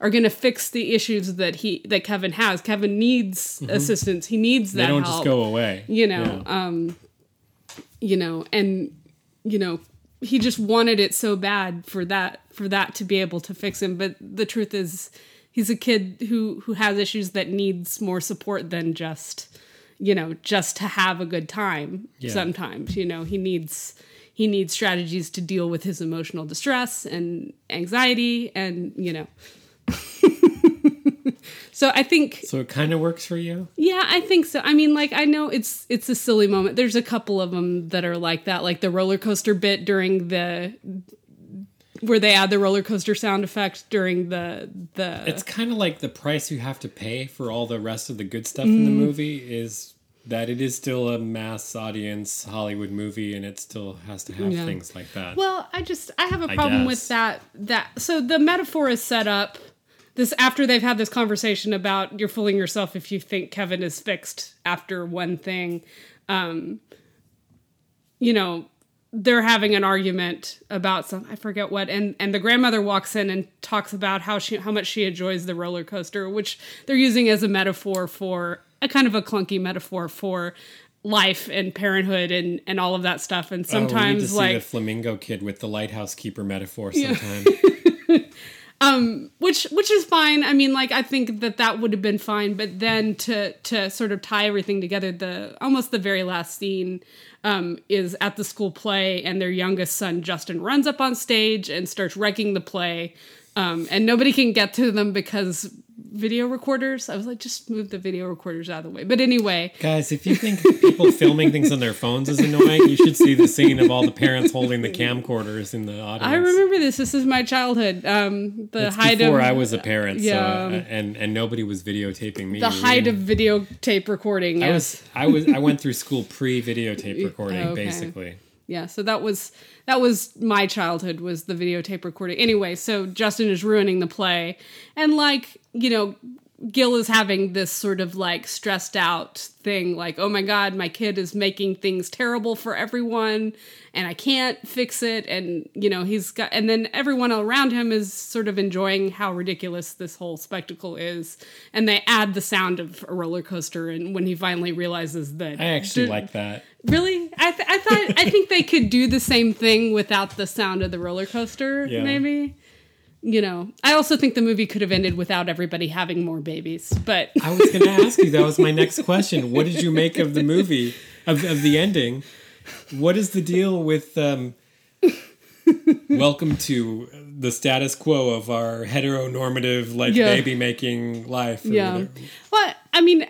Are going to fix the issues that he that Kevin has. Kevin needs assistance. He needs that They don't help just go away. you know Yeah. um you know and you know he just wanted it so bad for that for that to be able to fix him but the truth is he's a kid who who has issues that needs more support than just you know just to have a good time Yeah. sometimes you know he needs he needs strategies to deal with his emotional distress and anxiety and you know so i think so it kind of works for you? yeah, I think so. I mean, like I know it's it's a silly moment. There's a couple of them that are like that, like the roller coaster bit during the where they add the roller coaster sound effect during the the It's kind of like the price you have to pay for all the rest of the good stuff in the Mm. movie is that it is still a mass audience Hollywood movie and it still has to have Yeah. things like that. Well, I just I have a problem with that that so the metaphor is set up this after they've had this conversation about you're fooling yourself if you think Kevin is fixed after one thing. Um, you know, they're having an argument about some I forget what and and the grandmother walks in and talks about how she how much she enjoys the roller coaster which they're using as a metaphor for a kind of a clunky metaphor for life and parenthood and and all of that stuff and Oh, we need to sometimes see like the flamingo kid with the lighthouse keeper metaphor sometime. which which is fine. I mean like i think that that would have been fine but then to to sort of tie everything together the almost the very last scene um, is at the school play and their youngest son justin runs up on stage and starts wrecking the play. Um, and nobody can get to them because video recorders i was like just move the video recorders out of the way but anyway Guys, if you think people filming things on their phones is annoying, you should see the scene of all the parents holding the camcorders in the audience. i remember this this is my childhood um, the It's height before of I was a parent, yeah. so uh, and and nobody was videotaping me. the height of videotape recording I was I was I went through school pre videotape recording Okay. basically. Yeah so that was that was my childhood was the videotape recording. Anyway so justin is ruining the play. And like you know gil is having this sort of like stressed out thing like oh my god my kid is making things terrible for everyone and i can't fix it and you know he's got and then everyone around him is sort of enjoying how ridiculous this whole spectacle is and they add the sound of a roller coaster and when he finally realizes that I actually like that. Really? I, th- I thought I think they could do the same thing without the sound of the roller coaster. Yeah. Maybe. You know, I also think the movie could have ended without everybody having more babies. But I was going to ask you. That was my next question. What did you make of the movie of of the ending? What is the deal with um, welcome to the status quo of our heteronormative like Yeah. baby making life? yeah, whatever? well, I mean,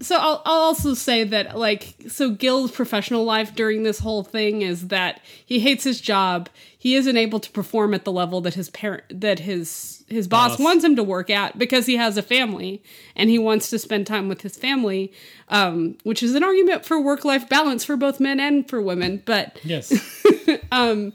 so I'll I'll also say that like so Gil's professional life during this whole thing is that he hates his job. He isn't able to perform at the level that his parent that his his boss, Boss. wants him to work at because he has a family and he wants to spend time with his family, um, which is an argument for work life balance for both men and for women. But Yes. um,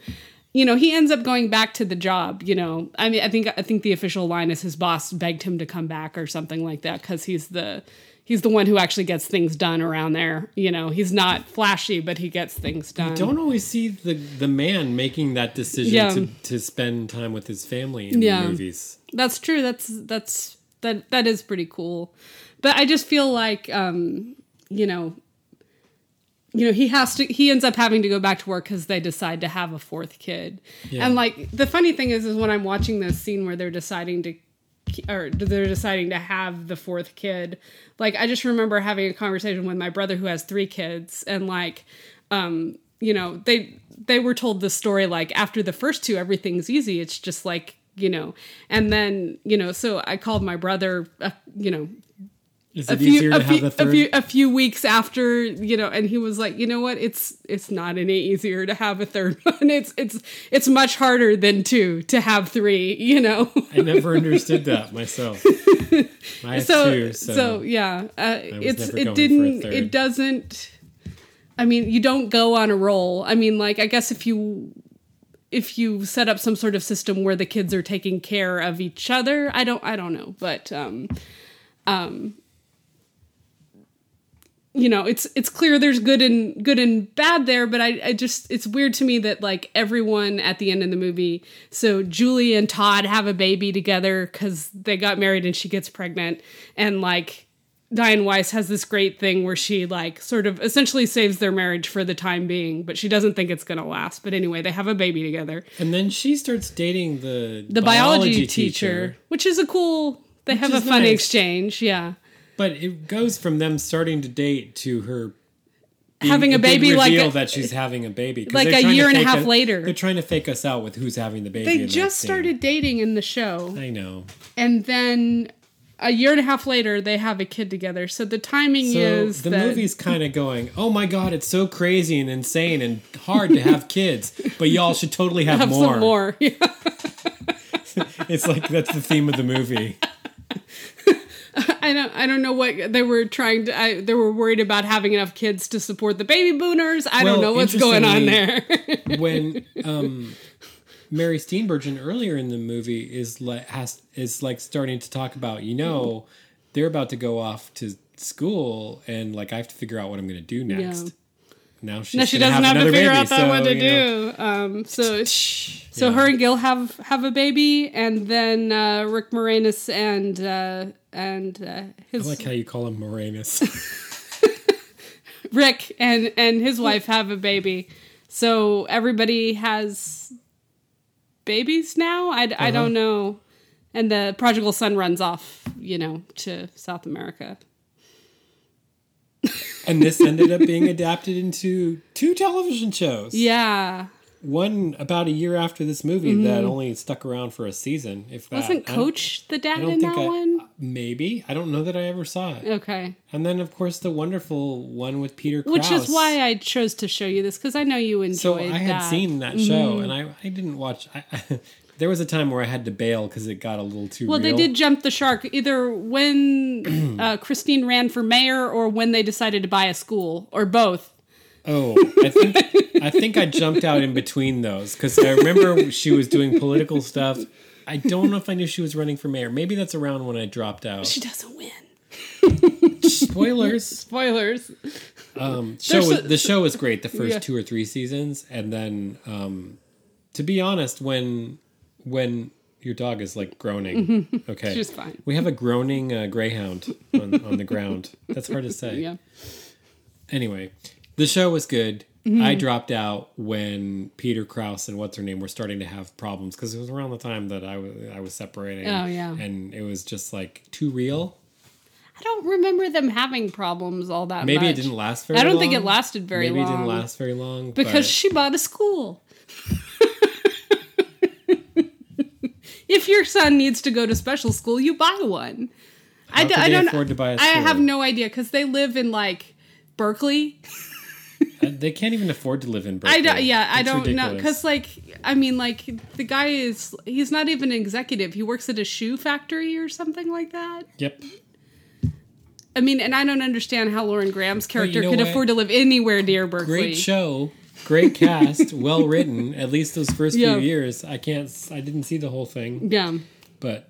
you know, he ends up going back to the job. You know, I mean, I think I think the official line is his boss begged him to come back or something like that because he's the he's the one who actually gets things done around there. You know, he's not flashy, but he gets things done. You don't always see the the man making that decision Yeah. to, to spend time with his family in Yeah. the movies. That's true. That's that's that that is pretty cool. But I just feel like um, you know, you know, he has to he ends up having to go back to work cuz they decide to have a fourth kid. Yeah. And like the funny thing is is when I'm watching this scene where they're deciding to or they're deciding to have the fourth kid, like I just remember having a conversation with my brother who has 3 kids and like um you know, they they were told the story like after the first two everything's easy. It's just like you know and then you know so i called my brother uh, you know Is a few, easier a, to have few, the a third? few a few weeks after you know and he was like you know what? It's it's not any easier to have a third one. It's it's it's much harder than two to have three you know? I never understood that myself. I have so, two, so so, yeah uh, it's it going for a didn't it doesn't i mean you don't go on a roll. I mean like i guess if you if you set up some sort of system where the kids are taking care of each other i don't i don't know but um um you know it's it's clear there's good and good and bad there but I, I just it's weird to me that like everyone at the end of the movie so julie and todd have a baby together because they got married and she gets pregnant. And like diane weiss has this great thing where she like sort of essentially saves their marriage for the time being but she doesn't think it's gonna last. But anyway they have a baby together. And then she starts dating the the biology, teacher, which is a cool they have a fun nice. exchange yeah But it goes from them starting to date to her Having a baby, like a- uh, that she's having a baby, like a year and a half us- later. They're trying to fake us out with who's having the baby. they just started dating in the show I know. and then a year and a half later they have a kid together so the timing So is the that movie's kind of going, oh my god, it's so crazy and insane and hard to have kids, but y'all should totally have, have more. some more It's like that's the theme of the movie. i don't i don't know what they were trying to I, they were worried about having enough kids to support the baby boomers i Well, don't know what's going on there when um, Mary Steenburgen earlier in the movie is like has is like starting to talk about you know they're about to go off to school and like I have to figure out what I'm going to do next. Yeah. Now she's No, she doesn't have, to another figure baby, out that so, what to you know. do. Um, so, so Yeah. her and Gil have have a baby, and then uh, Rick Moranis and uh, and uh, I like how you call him Moranis. Rick and and his wife have a baby. So everybody has babies now. I, I don't know. And the prodigal son runs off, you know, to South America. and this ended up being adapted into two television shows. Yeah, One about a year after this movie that only stuck around for a season. If that Mm-hmm. wasn't Coach the I dad in that I, one? Maybe I don't know that I ever saw it. Okay, And then of course the wonderful one with Peter Krause. which is why I chose to show you this because I know you enjoyed So I had that. seen that show, and I I didn't watch. I, there was a time where I had to bail because it got a little too. Well, real. they did jump the shark either when uh, Christine ran for mayor or when they decided to buy a school or both. Oh, I think I think I jumped out in between those because I remember she was doing political stuff. I don't know if I knew she was running for mayor. Maybe that's around when I dropped out. She doesn't win. Spoilers. Spoilers. Um, show There's was, a- the show was great the first Yeah. two or three seasons, and then um, to be honest, when when your dog is like groaning, okay, She's fine. We have a groaning uh, greyhound on, on the ground. That's hard to say. Yeah. Anyway, the show was good. Mm-hmm. I dropped out when Peter Krause and what's her name were starting to have problems because it was around the time that I was I was separating. Oh, yeah. and it was just like too real. I don't remember them having problems all that Maybe much. it didn't last very. I don't long. think it lasted very Maybe it didn't long. last very long because but- she bought a school. if your son needs to go to special school, you buy one. I, How d- could I they don't afford to buy a I have no idea because they live in like Berkeley. Uh, they can't even afford to live in Berkeley. I don't. Yeah, I don't know because like I mean like the guy is he's not even an executive. He works at a shoe factory or something like that. Yep. I mean, and I don't understand how Lauren Graham's character know could what? afford to live anywhere near Berkeley. Great show. Great cast, well written. At least those first Yeah. few years, I can't. I didn't see the whole thing, Yeah, but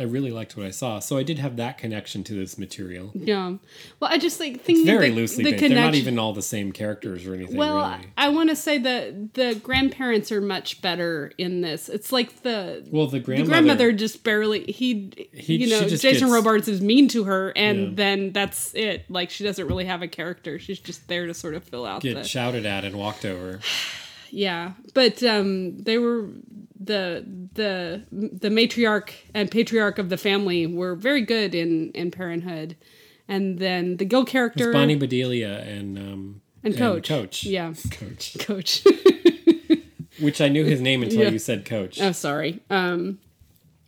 I really liked what I saw. So I did have that connection to this material. yeah. Well, I just like thinking Very the, loosely the. They're not even all the same characters or anything. Well, really. I want to say that the grandparents are much better in this. It's like the Well, the the grandmother. grandmother just barely he, He- you know Jason gets- Robards is mean to her and Yeah. then that's it. Like she doesn't really have a character. She's just there to sort of fill out get the shouted at and walked over. yeah. But um they were the the the matriarch and patriarch of the family were very good in in Parenthood. And then the Gil character It's Bonnie Bedelia and um and Coach. Coach. Yeah. Coach. Coach. Which I knew his name until Yeah. you said Coach. Oh, sorry. Um,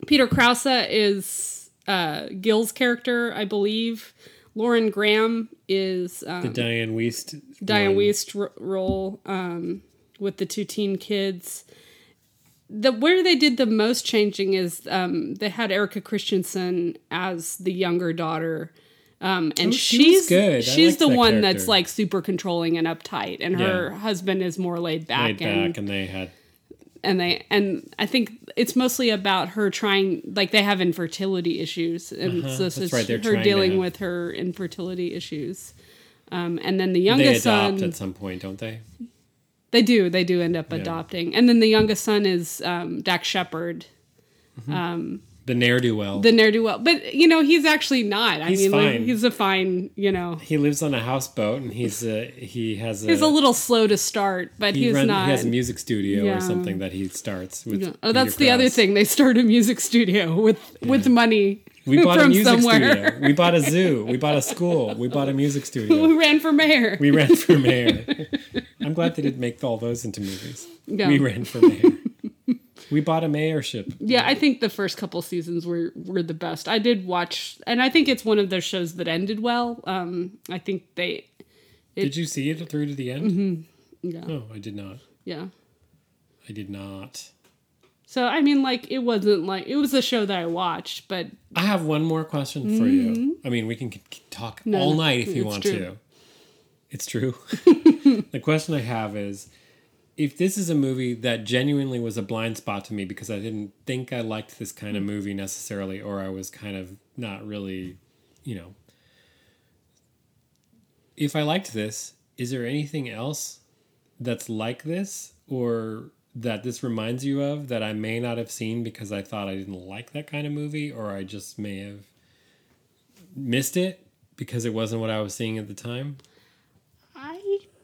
Peter Krause is uh, Gil's character, I believe. Lauren Graham is um, the Diane Wiest. Diane one. Wiest r- role um, with the two teen kids. The where they did the most changing is um, they had Erika Christensen as the younger daughter. Um, and Oh, she she's good. She's the that one character. that's like super controlling and uptight, and her husband is more laid back. Laid and, back, and they had and they and I think it's mostly about her trying like they have infertility issues and Uh-huh, so this is right, her dealing with her infertility issues. Um, and then the they youngest adopt son at some point, don't they? They do they do end up adopting and then the youngest son is um, Dax Shepard The ne'er do well. the ne'er do well but you know he's actually not I He's mean like, he's a fine you know he lives on a houseboat, and he's uh, he has a, he's a little slow to start but he, he's run- not he has a music studio Yeah. or something that he starts with. Yeah. Oh, that's Peter the other thing. They start a music studio with with money We bought a music somewhere. studio. We bought a zoo. We bought a school. We bought a music studio. we ran for mayor? We ran for mayor. I'm glad they didn't make all those into movies. Yeah. We ran for mayor. we bought a mayorship. Yeah, I think the first couple seasons were were the best. I did watch, and I think it's one of those shows that ended well. Um, I think they, Did you see it through to the end? yeah, Oh, I did not. yeah. I did not. So I mean, like, it wasn't like it was a show that I watched, but I have one more question for you. I mean, we can talk all night if you want true. to. It's true. the question I have is if this is a movie that genuinely was a blind spot to me because I didn't think I liked this kind of mm. movie necessarily, or I was kind of not really, you know. If I liked this, is there anything else that's like this or that this reminds you of that I may not have seen because I thought I didn't like that kind of movie or I just may have missed it because it wasn't what I was seeing at the time?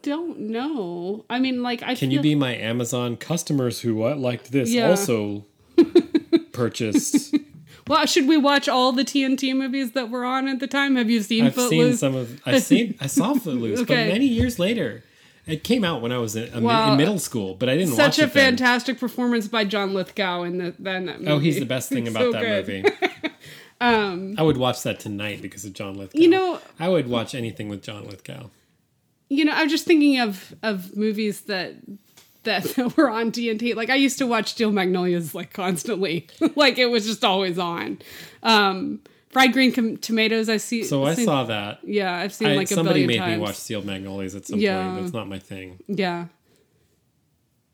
I don't know. I mean, like, I Can feel, you be my Amazon customers who what liked this Yeah. also purchased? Well, should we watch all the TNT movies that were on at the time? Have you seen I've seen some of I've seen I saw Footloose, but many years later. It came out when I was in, Wow. in middle school, but I didn't watch it. Such a it then. fantastic performance by John Lithgow in the, then that movie. Oh, he's the best thing about so that good. movie. um, I would watch that tonight because of John Lithgow. You know- I would watch anything with John Lithgow. You know, I'm just thinking of of movies that that were on TNT. Like I used to watch Steel Magnolias like constantly. like it was just always on. Um, Fried green com- tomatoes. I see. So I saw that. Yeah, I've seen I, like a somebody made times. me watch Steel Magnolias at some Yeah. point. That's not my thing. Yeah.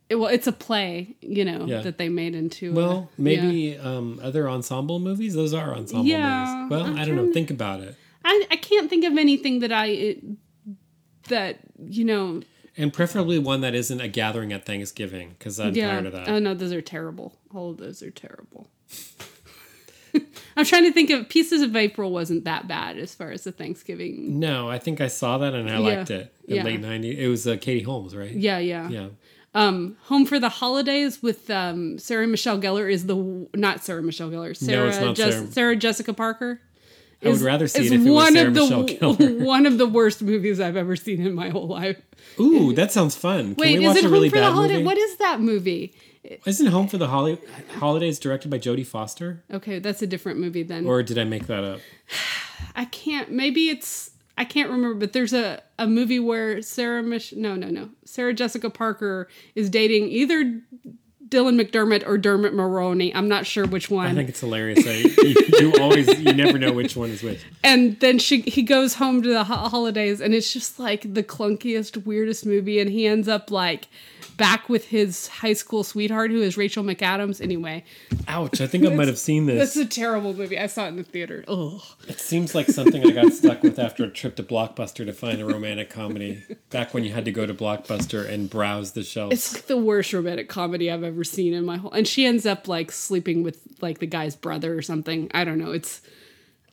It, well, it's a play, you know, Yeah. that they made into. a- Well, yeah. maybe um, other ensemble movies. Those are ensemble Yeah, movies. Well, I'm I don't know. trying- Think about it. I I can't think of anything that I that you know. And preferably one that isn't a gathering at Thanksgiving, because I'm yeah. tired of that. Oh no, those are terrible. All of those are terrible. I'm trying to think of Pieces of April wasn't that bad as far as the Thanksgiving. no, I think I saw that and I Yeah. liked it. In Yeah. late '90s, it was uh, Katie Holmes, right? Yeah, yeah. Yeah. Um, Home for the Holidays with um, Sarah Michelle Gellar is the not Sarah Michelle Gellar. Sarah, it's not Sarah. Sarah Jessica Parker. I would rather see it if it was Sarah of the Michelle Gellar. one of the worst movies I've ever seen in my whole life. Ooh, that sounds fun. Can Wait, we is it Home really for the Holiday? movie? What is that movie? Isn't Home for the Holi- Holidays directed by Jodie Foster? Okay, that's a different movie then. Or did I make that up? I can't. Maybe it's. I can't remember, but there's a, a movie where Sarah Mich- no no no Sarah Jessica Parker is dating either Dylan McDermott or Dermot Mulroney. I'm not sure which one. I think it's hilarious. You, you always, you never know which one is which. and then she he goes home to the ho- holidays and it's just like the clunkiest weirdest movie and he ends up like back with his high school sweetheart who is Rachel McAdams anyway Ouch! I think I might have seen this. this. Is a terrible movie I saw it in the theater Ugh. It seems like something I got stuck with after a trip to Blockbuster to find a romantic comedy. Back when you had to go to Blockbuster and browse the shelves. it's like the worst romantic comedy I've ever seen in my whole and she ends up like sleeping with like the guy's brother or something. I don't know. It's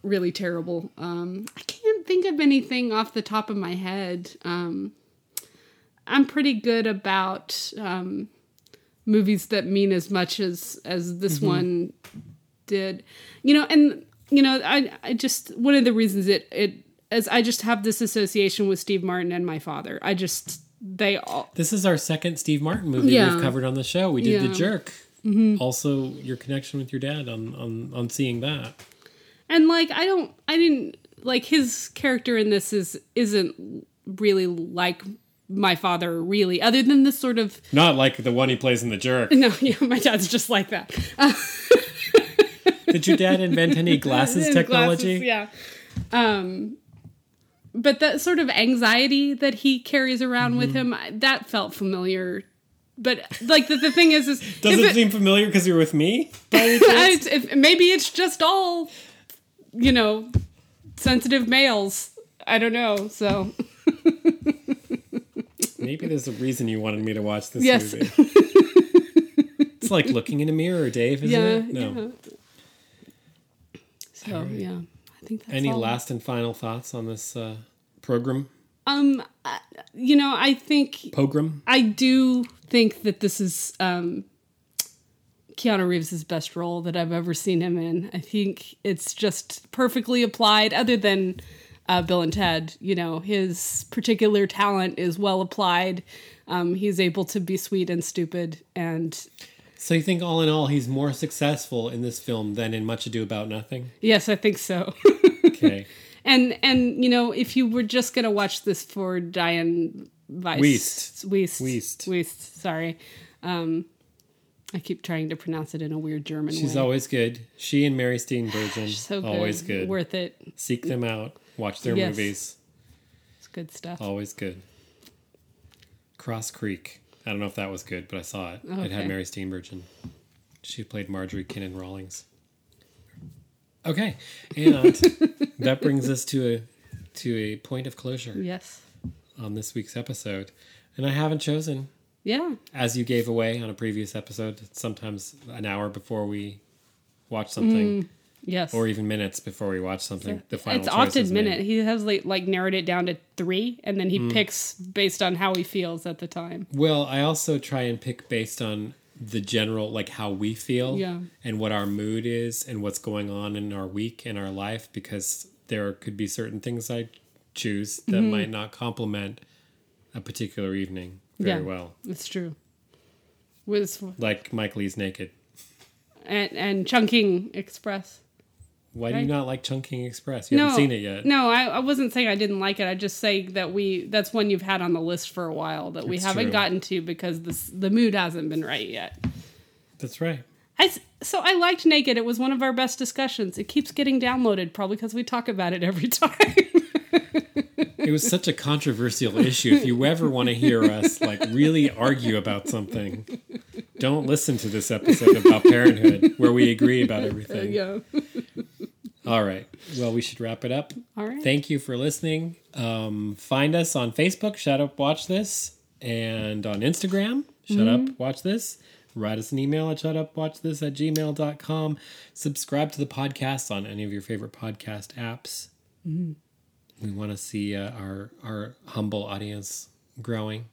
really terrible. Um I can't think of anything off the top of my head. Um I'm pretty good about um, movies that mean as much as as this one did. You know, and you know, I I just one of the reasons it it as I just have this association with Steve Martin and my father. I just they all This is our second Steve Martin movie Yeah. we've covered on the show. We did The Yeah. Jerk. Also, your connection with your dad on, on, on seeing that. and like I don't I didn't like his character in this is isn't really like my father really other than this sort of Not like the one he plays in The Jerk. no yeah my dad's just like that Did your dad invent any glasses technology? glasses, yeah. Um, but that sort of anxiety that he carries around with Mm-hmm. him that felt familiar. But like the, the thing is, is Does if it, seem familiar because you're with me? by any if, maybe it's just all, you know, sensitive males. I don't know. So Maybe there's a reason you wanted me to watch this Yes. movie. it's like looking in a mirror, Dave, isn't yeah, it? No. yeah. So yeah, I think that's Any all. last and final thoughts on this uh, program? Um, I- you know, I think Program? I do think that this is um, Keanu Reeves' best role that I've ever seen him in. I think it's just perfectly applied, other than uh, Bill and Ted. You know, his particular talent is well applied. Um, he's able to be sweet and stupid, and So you think all in all he's more successful in this film than in Much Ado About Nothing? yes, I think so. Okay. and and you know, if you were just gonna watch this for Diane Weiss, Wiest. Wiest, Wiest. Wiest, sorry. Um, I keep trying to pronounce it in a weird German She's way. always good. She and Mary Steenburgen, so good. always good. Worth it. Seek them out. Watch their Yes. movies. It's good stuff. Always good. Cross Creek. I don't know if that was good, but I saw it. It had Mary Steenburgen. She played Marjorie Kinnan Rawlings. Okay, and that brings us to a to a point of closure Yes. on this week's episode. And I haven't chosen, Yeah. as you gave away on a previous episode, sometimes an hour before we watch something, mm. Yes. or even minutes before we watch something. The final it's often is made. minute. He has like, like narrowed it down to three, and then he Mm. picks based on how he feels at the time. Well, I also try and pick based on the general, like how we feel Yeah. and what our mood is and what's going on in our week and our life, because there could be certain things I choose that Mm-hmm. might not complement a particular evening very Yeah. well. It's true. Was Like Mike Leigh's Naked. and and Chungking Express. Why do you Right. not like Chungking Express? You no, haven't seen it yet. No, I, I wasn't saying I didn't like it. I just say that we that's one you've had on the list for a while that we It's haven't true. gotten to because this the mood hasn't been right yet. That's right. I so I liked Naked. It was one of our best discussions. It keeps getting downloaded, probably because we talk about it every time. It was such a controversial issue. If you ever want to hear us like really argue about something, don't listen to this episode about parenthood where we agree about everything. yeah. All right. Well, we should wrap it up. All right. Thank you for listening. Um, find us on Facebook, Shut Up Watch This, and on Instagram, Shut Up Watch This. Write us an email at shutupwatchthis at gmail.com. Subscribe to the podcast on any of your favorite podcast apps. We want to see uh, our, our humble audience growing.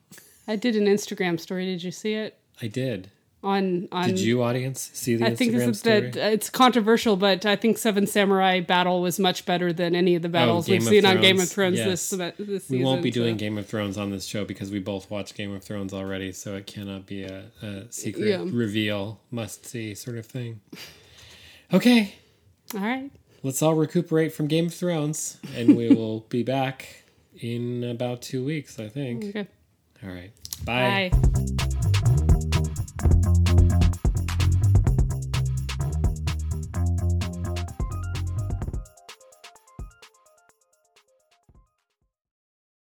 I did an Instagram story. Did you see it? I did. On on Did you, audience, see the I think Instagram it's, story? that it's controversial, but I think Seven Samurai Battle was much better than any of the oh, battles Oh, we've seen on Game of Thrones, Thrones yes. this, this season. we won't be so- doing Game of Thrones on this show because we both watch Game of Thrones already, so it cannot be a, a secret Yeah. reveal, must see sort of thing. Okay, All right. let's all recuperate from Game of Thrones, and we will be back in about two weeks, I think. Okay. All right, bye. Bye.